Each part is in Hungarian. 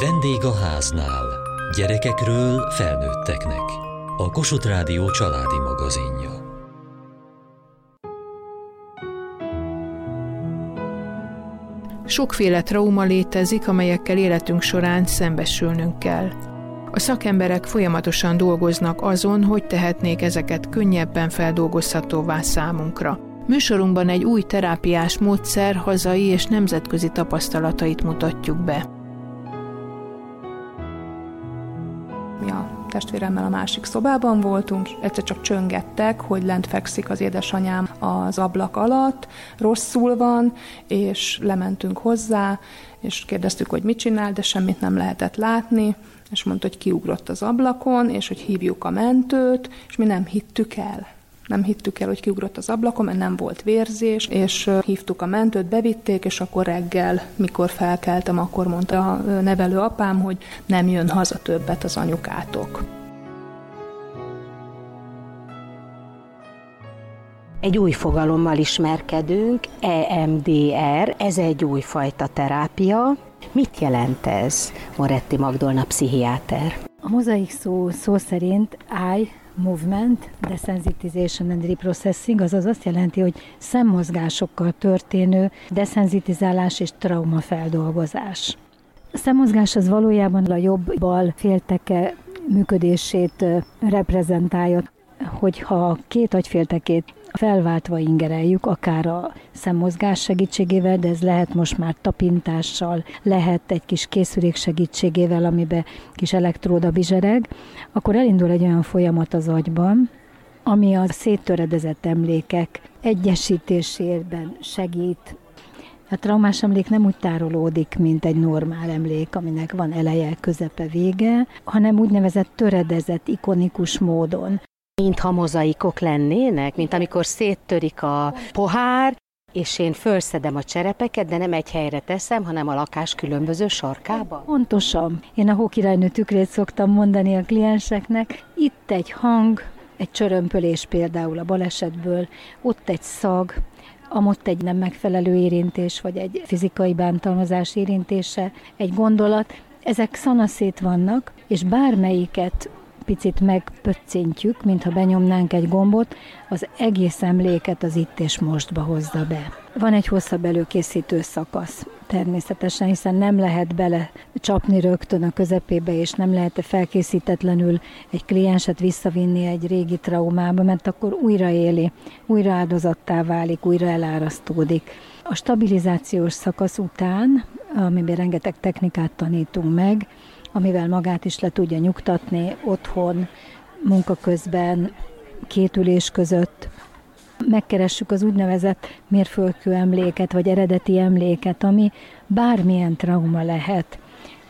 Vendég a háznál. Gyerekekről felnőtteknek. A Kossuth Rádió családi magazinja. Sokféle trauma létezik, amelyekkel életünk során szembesülnünk kell. A szakemberek folyamatosan dolgoznak azon, hogy tehetnék ezeket könnyebben feldolgozhatóvá számunkra. Műsorunkban egy új terápiás módszer hazai és nemzetközi tapasztalatait mutatjuk be. Testvéremmel a másik szobában voltunk, egyszer csak csöngettek, hogy lent fekszik az édesanyám az ablak alatt, rosszul van, és lementünk hozzá, és kérdeztük, hogy mit csinál, de semmit nem lehetett látni, és mondta, hogy kiugrott az ablakon, és hogy hívjuk a mentőt, és mi nem hittük el. Nem hittük el, hogy kiugrott az ablakon, mert nem volt vérzés, és hívtuk a mentőt, bevitték, és akkor reggel, mikor felkeltem, akkor mondta a nevelő apám, hogy nem jön haza többet az anyukátok. Egy új fogalommal ismerkedünk, EMDR, ez egy újfajta terápia. Mit jelent ez, Moretti Magdolna pszichiáter? A mozaik szó, szó szerint I movement, desensitization and reprocessing, azaz azt jelenti, hogy szemmozgásokkal történő desensitizálás és traumafeldolgozás. A szemmozgás az valójában a jobb-bal félteke működését reprezentálja, hogyha két agyféltekét felváltva ingereljük, akár a szemmozgás segítségével, de ez lehet most már tapintással, lehet egy kis készülék segítségével, amiben kis elektróda bizsereg, akkor elindul egy olyan folyamat az agyban, ami a széttöredezett emlékek egyesítésében segít, a traumás emlék nem úgy tárolódik, mint egy normál emlék, aminek van eleje, közepe, vége, hanem úgynevezett töredezett, ikonikus módon mintha mozaikok lennének, mint amikor széttörik a pohár, és én felszedem a cserepeket, de nem egy helyre teszem, hanem a lakás különböző sarkába? Pontosan. Én a hókirálynő tükrét szoktam mondani a klienseknek. Itt egy hang, egy csörömpölés például a balesetből, ott egy szag, amott egy nem megfelelő érintés, vagy egy fizikai bántalmazás érintése, egy gondolat, ezek szanaszét vannak, és bármelyiket picit megpöccintjük, mintha benyomnánk egy gombot, az egész emléket az itt és mostba hozza be. Van egy hosszabb előkészítő szakasz, természetesen, hiszen nem lehet bele csapni rögtön a közepébe, és nem lehet felkészítetlenül egy klienset visszavinni egy régi traumába, mert akkor újra éli, újra áldozattá válik, újra elárasztódik. A stabilizációs szakasz után, amiben rengeteg technikát tanítunk meg, amivel magát is le tudja nyugtatni otthon, munka közben, két ülés között. Megkeressük az úgynevezett mérföldkő emléket, vagy eredeti emléket, ami bármilyen trauma lehet.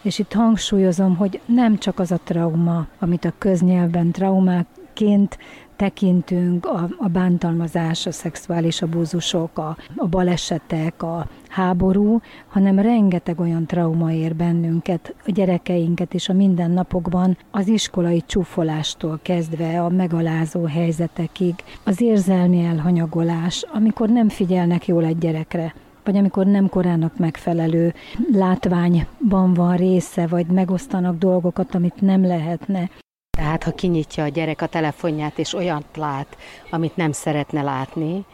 És itt hangsúlyozom, hogy nem csak az a trauma, amit a köznyelvben traumáként tekintünk, a, a bántalmazás, a szexuális abúzusok, a, a balesetek, a háború, hanem rengeteg olyan trauma ér bennünket, a gyerekeinket is a mindennapokban, az iskolai csúfolástól kezdve a megalázó helyzetekig, az érzelmi elhanyagolás, amikor nem figyelnek jól egy gyerekre, vagy amikor nem korának megfelelő látványban van része, vagy megosztanak dolgokat, amit nem lehetne. Tehát, ha kinyitja a gyerek a telefonját, és olyat lát, amit nem szeretne látni,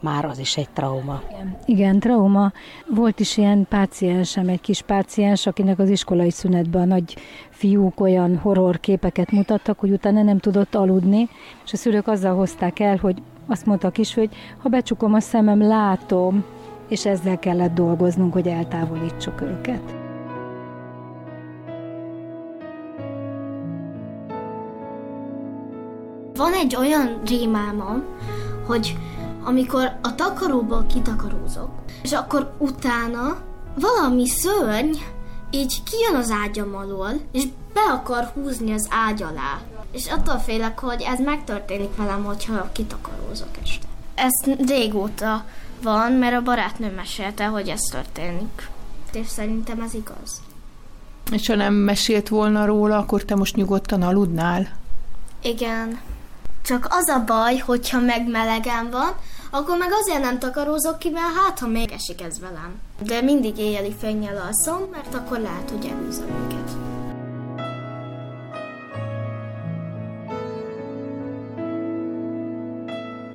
már az is egy trauma. Igen, igen trauma. Volt is ilyen páciensem, egy kis páciens, akinek az iskolai szünetben a nagy fiúk olyan horror képeket mutattak, hogy utána nem tudott aludni, és a szülők azzal hozták el, hogy azt mondta a kis, hogy ha becsukom a szemem, látom, és ezzel kellett dolgoznunk, hogy eltávolítsuk őket. Van egy olyan rémálmom, hogy amikor a takaróból kitakarózok, és akkor utána valami szörny így kijön az ágyam alól, és be akar húzni az ágy alá. És attól félek, hogy ez megtörténik velem, hogyha kitakarózok este. Ez régóta van, mert a barátnőm mesélte, hogy ez történik. És szerintem ez igaz. És ha nem mesélt volna róla, akkor te most nyugodtan aludnál? Igen. Csak az a baj, hogyha megmelegen van, akkor meg azért nem takarózok ki, mert hát, ha még esik ez velem. De mindig éjjeli fennyel alszom, mert akkor lehet, hogy elűzöm őket.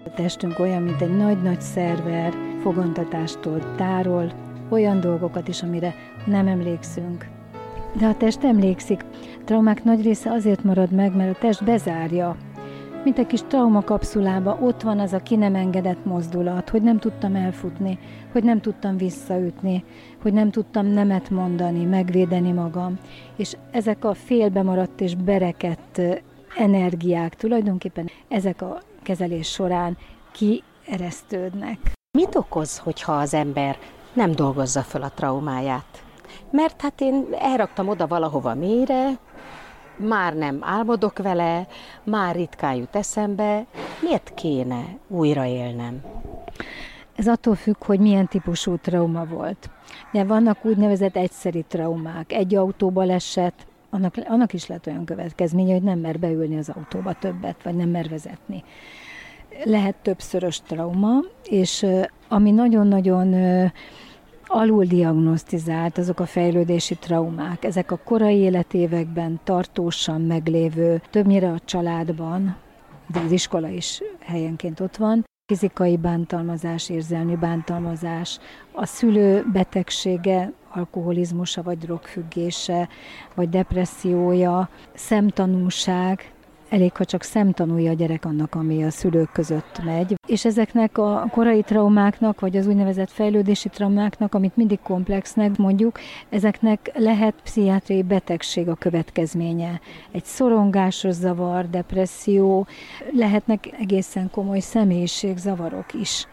A testünk olyan, mint egy nagy-nagy szerver, fogantatástól tárol, olyan dolgokat is, amire nem emlékszünk. De a test emlékszik. A traumák nagy része azért marad meg, mert a test bezárja mint egy kis traumakapszulába, ott van az a ki nem engedett mozdulat, hogy nem tudtam elfutni, hogy nem tudtam visszaütni, hogy nem tudtam nemet mondani, megvédeni magam. És ezek a félbemaradt és berekett energiák tulajdonképpen ezek a kezelés során kieresztődnek. Mit okoz, hogyha az ember nem dolgozza fel a traumáját? Mert hát én elraktam oda valahova mélyre, már nem álmodok vele, már ritkán jut eszembe, miért kéne újraélnem? Ez attól függ, hogy milyen típusú trauma volt. De vannak úgynevezett egyszeri traumák. Egy autóba esett, annak, annak is lehet olyan következménye, hogy nem mer beülni az autóba többet, vagy nem mer vezetni. Lehet többszörös trauma, és ami nagyon-nagyon alul diagnosztizált azok a fejlődési traumák, ezek a korai életévekben tartósan meglévő, többnyire a családban, de az iskola is helyenként ott van, fizikai bántalmazás, érzelmi bántalmazás, a szülő betegsége, alkoholizmusa, vagy drogfüggése, vagy depressziója, szemtanúság, elég, ha csak szemtanulja a gyerek annak, ami a szülők között megy. És ezeknek a korai traumáknak, vagy az úgynevezett fejlődési traumáknak, amit mindig komplexnek mondjuk, ezeknek lehet pszichiátriai betegség a következménye. Egy szorongásos zavar, depresszió, lehetnek egészen komoly személyiségzavarok is.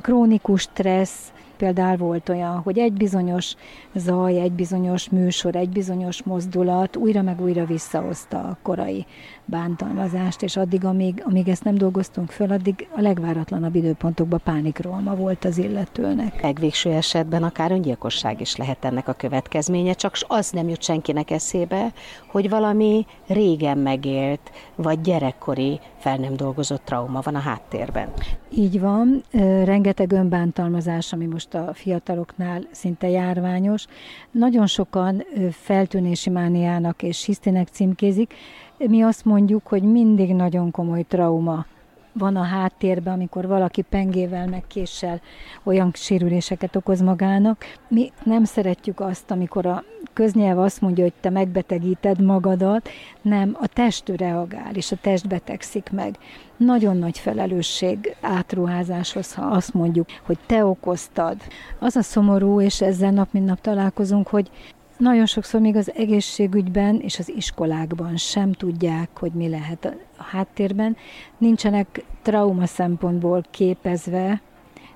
Krónikus stressz, például volt olyan, hogy egy bizonyos zaj, egy bizonyos műsor, egy bizonyos mozdulat újra meg újra visszahozta a korai bántalmazást, és addig, amíg, amíg ezt nem dolgoztunk föl, addig a legváratlanabb időpontokban pánikrólma volt az illetőnek. Legvégső esetben akár öngyilkosság is lehet ennek a következménye, csak az nem jut senkinek eszébe, hogy valami régen megélt, vagy gyerekkori fel nem dolgozott trauma van a háttérben. Így van, rengeteg önbántalmazás, ami most a fiataloknál szinte járványos. Nagyon sokan feltűnési mániának és hisztének címkézik, mi azt mondjuk, hogy mindig nagyon komoly trauma van a háttérben, amikor valaki pengével, meg késsel olyan sérüléseket okoz magának. Mi nem szeretjük azt, amikor a köznyelv azt mondja, hogy te megbetegíted magadat, nem, a test reagál, és a test betegszik meg. Nagyon nagy felelősség átruházáshoz, ha azt mondjuk, hogy te okoztad. Az a szomorú, és ezzel nap mint nap találkozunk, hogy nagyon sokszor még az egészségügyben és az iskolákban sem tudják, hogy mi lehet a háttérben. Nincsenek trauma szempontból képezve,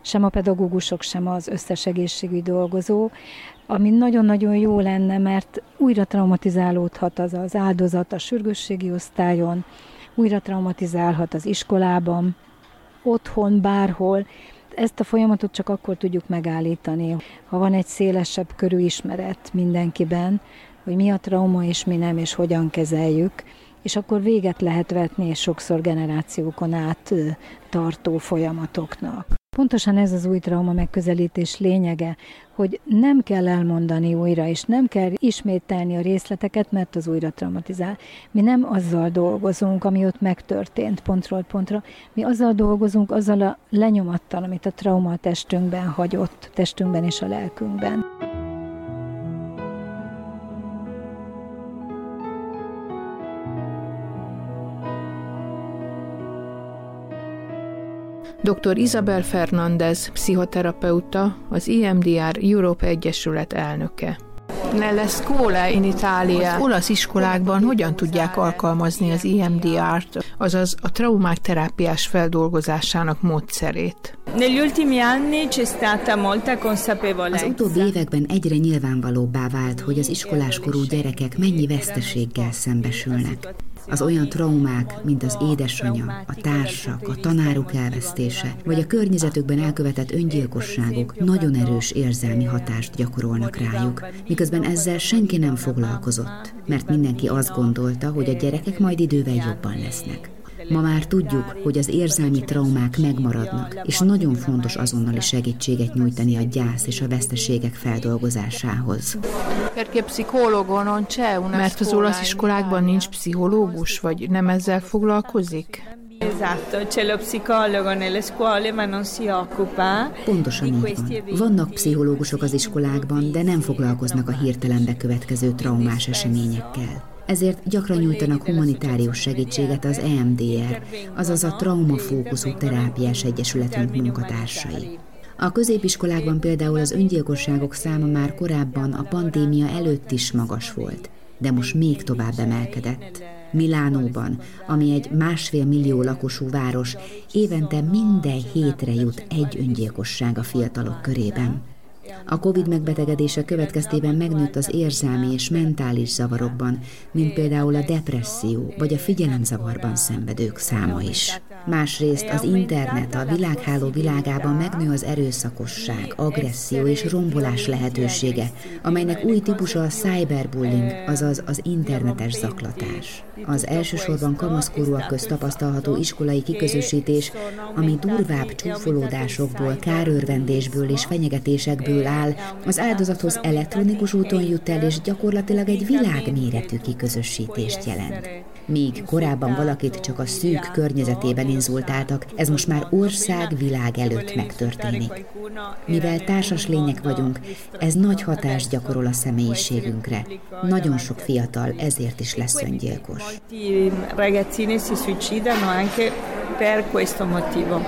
sem a pedagógusok, sem az összes egészségügyi dolgozó, ami nagyon-nagyon jó lenne, mert újra traumatizálódhat az az áldozat a sürgősségi osztályon, újra traumatizálhat az iskolában, otthon, bárhol, ezt a folyamatot csak akkor tudjuk megállítani, ha van egy szélesebb körű ismeret mindenkiben, hogy mi a trauma és mi nem, és hogyan kezeljük, és akkor véget lehet vetni, és sokszor generációkon át tartó folyamatoknak. Pontosan ez az új trauma megközelítés lényege, hogy nem kell elmondani újra, és nem kell ismételni a részleteket, mert az újra traumatizál. Mi nem azzal dolgozunk, ami ott megtörtént pontról pontra, mi azzal dolgozunk, azzal a lenyomattal, amit a trauma a testünkben hagyott, testünkben és a lelkünkben. Dr. Isabel Fernández, pszichoterapeuta, az IMDR Europe Egyesület elnöke. Nelle scuole in Italia. Az olasz iskolákban hogyan tudják alkalmazni az EMDR-t, azaz a traumák terápiás feldolgozásának módszerét? Negli ultimi anni c'è stata molta consapevolezza. Az utóbbi években egyre nyilvánvalóbbá vált, hogy az iskoláskorú gyerekek mennyi veszteséggel szembesülnek. Az olyan traumák, mint az édesanyja, a társak, a tanárok elvesztése, vagy a környezetükben elkövetett öngyilkosságok nagyon erős érzelmi hatást gyakorolnak rájuk, miközben ezzel senki nem foglalkozott, mert mindenki azt gondolta, hogy a gyerekek majd idővel jobban lesznek. Ma már tudjuk, hogy az érzelmi traumák megmaradnak, és nagyon fontos azonnali segítséget nyújtani a gyász és a veszteségek feldolgozásához. Mert az olasz iskolákban nincs pszichológus, vagy nem ezzel foglalkozik? Esatto, c'è lo psicologo nelle scuole, ma non si occupa. Pontosan így van. Vannak pszichológusok az iskolákban, de nem foglalkoznak a hirtelen bekövetkező traumás eseményekkel. Ezért gyakran nyújtanak humanitárius segítséget az EMDR, azaz a Traumafókuszú Terápiás Egyesületünk munkatársai. A középiskolákban például az öngyilkosságok száma már korábban a pandémia előtt is magas volt, de most még tovább emelkedett. Milánóban, ami egy másfél millió lakosú város, évente minden hétre jut egy öngyilkosság a fiatalok körében. A COVID megbetegedése következtében megnőtt az érzelmi és mentális zavarokban, mint például a depresszió vagy a figyelemzavarban szenvedők száma is. Másrészt az internet a világháló világában megnő az erőszakosság, agresszió és rombolás lehetősége, amelynek új típusa a cyberbullying, azaz az internetes zaklatás. Az elsősorban kamaszkorúak közt tapasztalható iskolai kiközösítés, ami durvább csúfolódásokból, kárőrvendésből és fenyegetésekből áll, az áldozathoz elektronikus úton jut el, és gyakorlatilag egy világméretű kiközösítést jelent. Míg korábban valakit csak a szűk környezetében inzultáltak, ez most már ország világ előtt megtörténik. Mivel társas lények vagyunk, ez nagy hatást gyakorol a személyiségünkre. Nagyon sok fiatal ezért is lesz öngyilkos. Per questo motivo.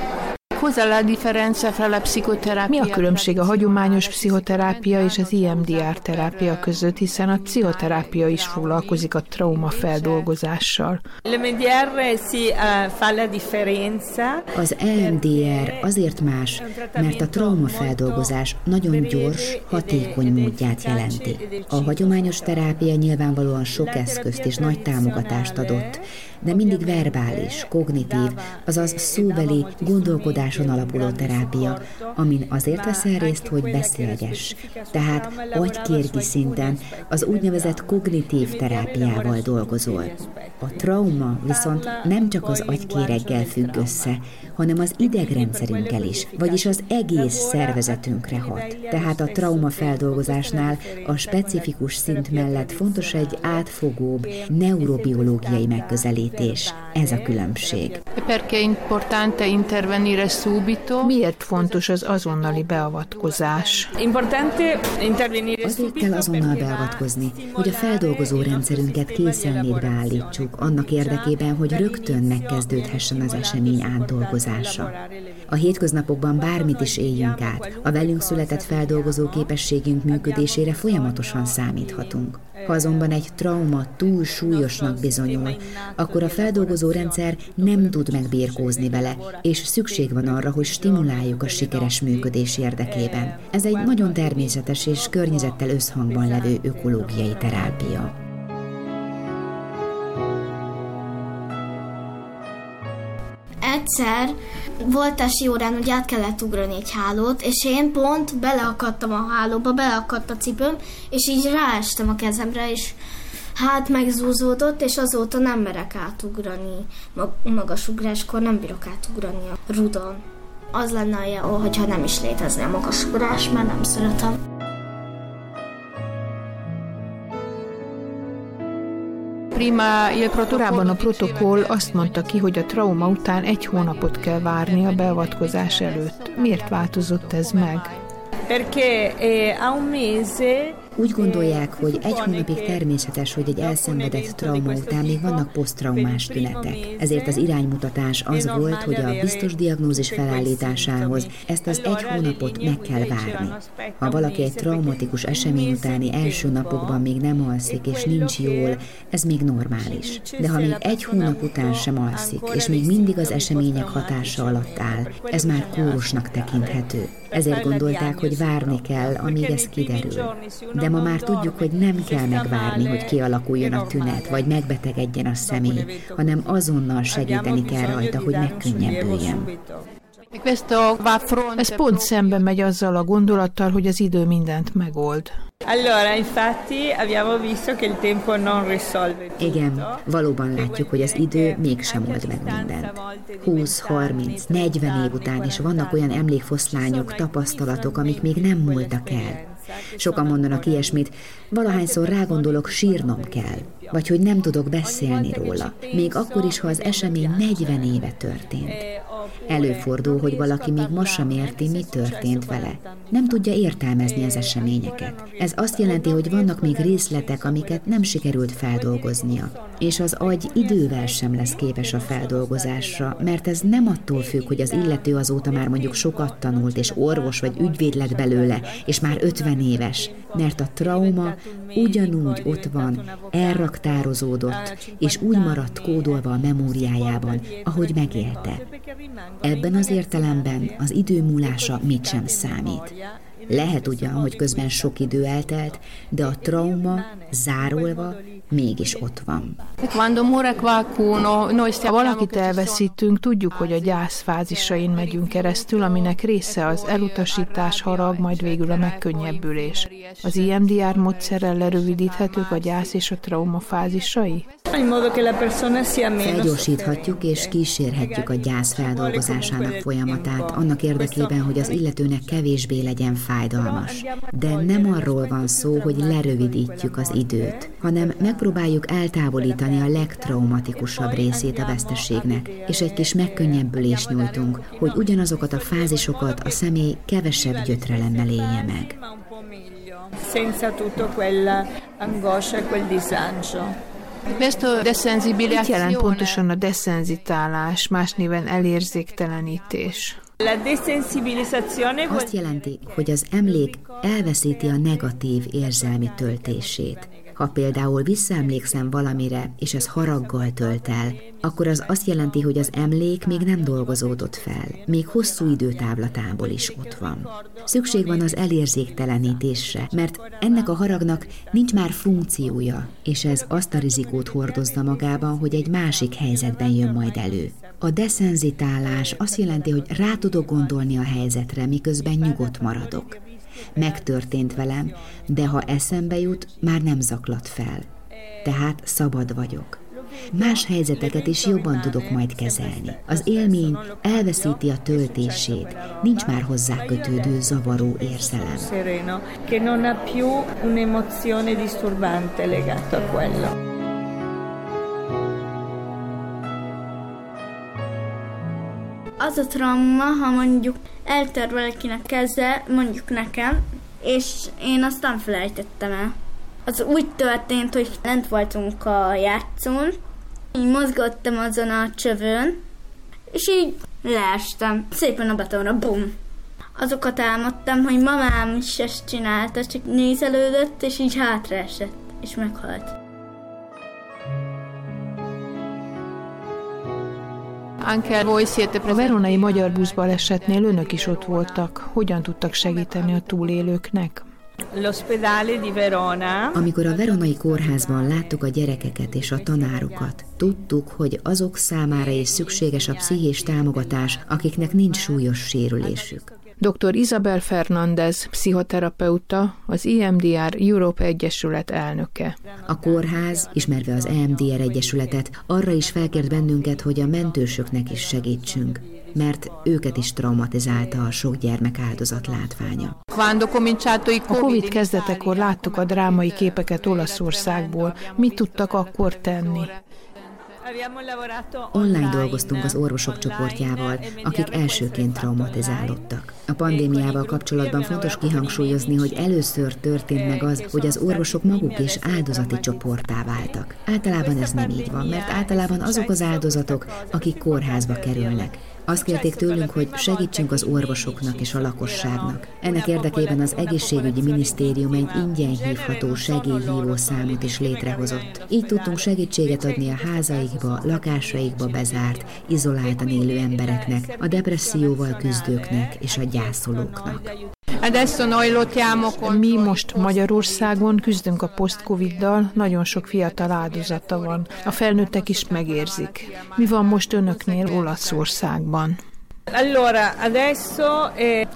Mi a különbség a hagyományos pszichoterápia és az IMDR terápia között, hiszen a pszichoterápia is foglalkozik a trauma feldolgozással. Az EMDR azért más, mert a traumafeldolgozás nagyon gyors, hatékony módját jelenti. A hagyományos terápia nyilvánvalóan sok eszközt és nagy támogatást adott, de mindig verbális, kognitív, azaz szóbeli, gondolkodáson alapuló terápia, amin azért veszel részt, hogy beszélgess. Tehát agykérgi szinten az úgynevezett kognitív terápiával dolgozol. A trauma viszont nem csak az agykéreggel függ össze, hanem az idegrendszerünkkel is, vagyis az egész szervezetünkre hat. Tehát a trauma feldolgozásnál a specifikus szint mellett fontos egy átfogóbb neurobiológiai megközelítés. Ez a különbség. Miért fontos az azonnali beavatkozás? Azért kell azonnal beavatkozni, hogy a feldolgozó rendszerünket készenlétbe állítsuk annak érdekében, hogy rögtön megkezdődhessen az esemény átdolgozása. A hétköznapokban bármit is éljünk át, a velünk született feldolgozó képességünk működésére folyamatosan számíthatunk. Ha azonban egy trauma túl súlyosnak bizonyul, akkor a feldolgozó rendszer nem tud megbírkózni vele, és szükség van arra, hogy stimuláljuk a sikeres működés érdekében. Ez egy nagyon természetes és környezettel összhangban levő ökológiai terápia. egyszer volt testi órán, hogy át kellett ugrani egy hálót, és én pont beleakadtam a hálóba, beleakadt a cipőm, és így ráestem a kezemre, és hát megzúzódott, és azóta nem merek átugrani. Magas ugráskor nem bírok átugrani a rudon. Az lenne a jó, hogyha nem is létezne a magas ugrás, mert nem szeretem. Korábban a protokoll azt mondta ki, hogy a trauma után egy hónapot kell várni a beavatkozás előtt. Miért változott ez meg? Perché eh, a un mese úgy gondolják, hogy egy hónapig természetes, hogy egy elszenvedett trauma után még vannak posztraumás tünetek. Ezért az iránymutatás az volt, hogy a biztos diagnózis felállításához ezt az egy hónapot meg kell várni. Ha valaki egy traumatikus esemény utáni első napokban még nem alszik és nincs jól, ez még normális. De ha még egy hónap után sem alszik, és még mindig az események hatása alatt áll, ez már kórusnak tekinthető. Ezért gondolták, hogy várni kell, amíg ez kiderül. De ma már tudjuk, hogy nem kell megvárni, hogy kialakuljon a tünet, vagy megbetegedjen a személy, hanem azonnal segíteni kell rajta, hogy megkönnyebbüljön. Ez pont szembe megy azzal a gondolattal, hogy az idő mindent megold. Allora, infatti, abbiamo visto che il tempo non risolve tutto. Igen, valóban látjuk, hogy az idő mégsem old meg mindent. 20, 30, 40 év után is vannak olyan emlékfoszlányok, tapasztalatok, amik még nem múltak el. Sokan mondanak ilyesmit, valahányszor rágondolok, sírnom kell, vagy hogy nem tudok beszélni róla, még akkor is, ha az esemény 40 éve történt. Előfordul, hogy valaki még ma sem érti, mi történt vele. Nem tudja értelmezni az eseményeket. Ez azt jelenti, hogy vannak még részletek, amiket nem sikerült feldolgoznia. És az agy idővel sem lesz képes a feldolgozásra, mert ez nem attól függ, hogy az illető azóta már mondjuk sokat tanult, és orvos vagy ügyvéd lett belőle, és már 50 éves, mert a trauma ugyanúgy ott van, elraktározódott, és úgy maradt kódolva a memóriájában, ahogy megélte. Ebben az értelemben az idő múlása mit sem számít. Lehet ugyan, hogy közben sok idő eltelt, de a trauma zárolva mégis ott van. Ha valakit elveszítünk, tudjuk, hogy a gyász fázisain megyünk keresztül, aminek része az elutasítás, harag, majd végül a megkönnyebbülés. Az IMDR módszerrel lerövidíthetők a gyász és a trauma fázisai? Felgyorsíthatjuk és kísérhetjük a gyász feldolgozásának folyamatát annak érdekében, hogy az illetőnek kevésbé legyen fájdalmas. De nem arról van szó, hogy lerövidítjük az időt, hanem megpróbáljuk eltávolítani a legtraumatikusabb részét a veszteségnek, és egy kis megkönnyebbülést nyújtunk, hogy ugyanazokat a fázisokat a személy kevesebb gyötrelemmel élje meg. Disagio. Mit jelent pontosan a deszenzitálás, más néven elérzéktelenítés? Azt jelenti, hogy az emlék elveszíti a negatív érzelmi töltését. Ha például visszaemlékszem valamire, és ez haraggal tölt el, akkor az azt jelenti, hogy az emlék még nem dolgozódott fel, még hosszú időtávlatából is ott van. Szükség van az elérzéktelenítésre, mert ennek a haragnak nincs már funkciója, és ez azt a rizikót hordozza magában, hogy egy másik helyzetben jön majd elő. A deszenzitálás azt jelenti, hogy rá tudok gondolni a helyzetre, miközben nyugodt maradok. Megtörtént velem, de ha eszembe jut, már nem zaklat fel. Tehát szabad vagyok. Más helyzeteket is jobban tudok majd kezelni. Az élmény elveszíti a töltését, nincs már hozzá kötődő zavaró érzelem. Che non ha più un'emozione disturbante legata a quello. Az a trauma, ha mondjuk eltör valakinek keze, mondjuk nekem, és én azt nem felejtettem el. Az úgy történt, hogy lent voltunk a játszón, így mozgattam azon a csövön, és így leestem. Szépen a betonra, bum! Azokat álmodtam, hogy mamám is ezt csinálta, csak nézelődött, és így hátraesett, és meghalt. A veronai magyar buszbalesetnél önök is ott voltak. Hogyan tudtak segíteni a túlélőknek? L'ospedale di Verona. Amikor a Veronai kórházban láttuk a gyerekeket és a tanárokat, tudtuk, hogy azok számára is szükséges a pszichés támogatás, akiknek nincs súlyos sérülésük. Dr. Isabel Fernández, pszichoterapeuta, az IMDR Europe Egyesület elnöke. A kórház, ismerve az EMDR Egyesületet, arra is felkért bennünket, hogy a mentősöknek is segítsünk mert őket is traumatizálta a sok gyermek áldozat látványa. A Covid kezdetekor láttuk a drámai képeket Olaszországból. Mit tudtak akkor tenni? Online dolgoztunk az orvosok csoportjával, akik elsőként traumatizálódtak. A pandémiával kapcsolatban fontos kihangsúlyozni, hogy először történt meg az, hogy az orvosok maguk is áldozati csoportá váltak. Általában ez nem így van, mert általában azok az áldozatok, akik kórházba kerülnek. Azt kérték tőlünk, hogy segítsünk az orvosoknak és a lakosságnak. Ennek érdekében az egészségügyi minisztérium egy ingyen hívható segélyhívó számot is létrehozott. Így tudtunk segítséget adni a házaikba, lakásaikba bezárt, izoláltan élő embereknek, a depresszióval küzdőknek és a gyászolóknak. Mi most Magyarországon küzdünk a post-Covid-dal, nagyon sok fiatal áldozata van. A felnőttek is megérzik. Mi van most önöknél Olaszországban? Eh,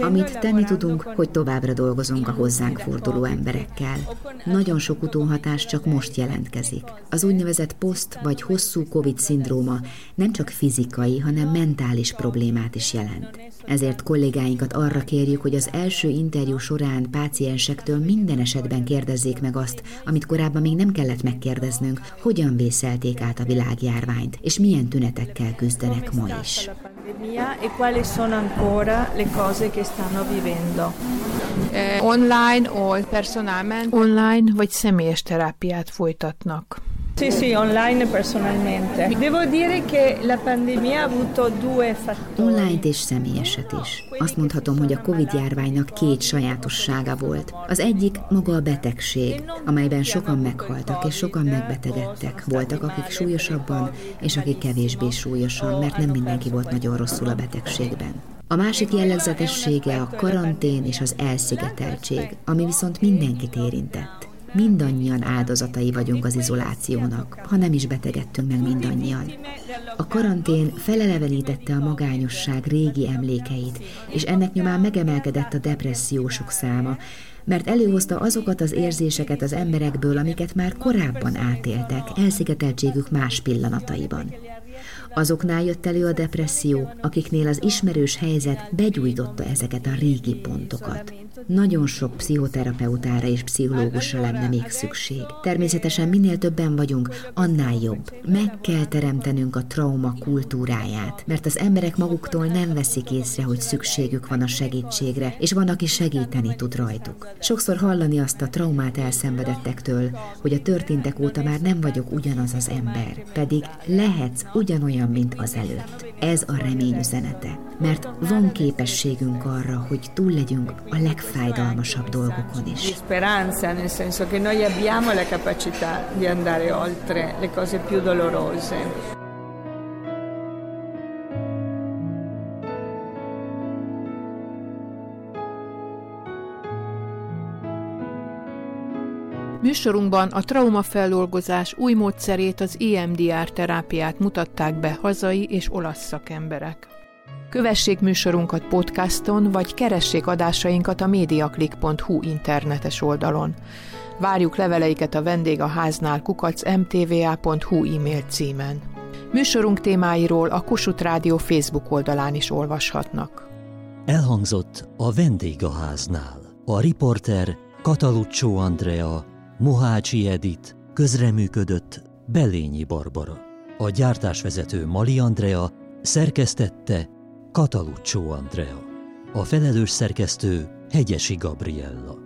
Amit tenni tudunk, hogy továbbra dolgozunk a hozzánk forduló emberekkel. Nagyon sok utóhatás csak most jelentkezik. Az úgynevezett poszt vagy hosszú COVID-szindróma nem csak fizikai, hanem mentális problémát is jelent. Ezért kollégáinkat arra kérjük, hogy az első interjú során páciensektől minden esetben kérdezzék meg azt, amit korábban még nem kellett megkérdeznünk, hogyan vészelték át a világjárványt, és milyen tünetekkel küzdenek ma is. Eh, online o personalmente? Online vagy személyes terápiát folytatnak. Sì, sì, online personalmente. Devo dire che la pandemia ha avuto due fattori. Online és személyeset is. Azt mondhatom, hogy a Covid-járványnak két sajátossága volt. Az egyik maga a betegség, amelyben sokan meghaltak és sokan megbetegedtek. Voltak, akik súlyosabban, és akik kevésbé súlyosan, mert nem mindenki volt nagyon rosszul a betegségben. A másik jellegzetessége a karantén és az elszigeteltség, ami viszont mindenkit érintett. Mindannyian áldozatai vagyunk az izolációnak, ha nem is betegedtünk meg mindannyian. A karantén felelevenítette a magányosság régi emlékeit, és ennek nyomán megemelkedett a depressziósok száma, mert előhozta azokat az érzéseket az emberekből, amiket már korábban átéltek, elszigeteltségük más pillanataiban. Azoknál jött elő a depresszió, akiknél az ismerős helyzet begyújtotta ezeket a régi pontokat. Nagyon sok pszichoterapeutára és pszichológusra lenne még szükség. Természetesen minél többen vagyunk, annál jobb. Meg kell teremtenünk a trauma kultúráját, mert az emberek maguktól nem veszik észre, hogy szükségük van a segítségre, és van, aki segíteni tud rajtuk. Sokszor hallani azt a traumát elszenvedettektől, hogy a történtek óta már nem vagyok ugyanaz az ember, pedig lehetsz ugyanolyan, mint az előtt. Ez a remény üzenete, mert van képességünk arra, hogy túl legyünk a legfájdalmasabb dolgokon is. Műsorunkban a traumafeldolgozás új módszerét, az EMDR terápiát mutatták be hazai és olasz szakemberek. Kövessék műsorunkat podcaston, vagy keressék adásainkat a mediaclick.hu internetes oldalon. Várjuk leveleiket a vendégháznál kukac mtva.hu e-mail címen. Műsorunk témáiról a Kossuth Rádió Facebook oldalán is olvashatnak. Elhangzott a vendégháznál. A riporter Kataluccio Andrea, Mohácsi Edit, közreműködött Belényi Barbara. A gyártásvezető Mali Andrea szerkesztette Kataluccio Andrea. A felelős szerkesztő Hegyesi Gabriella.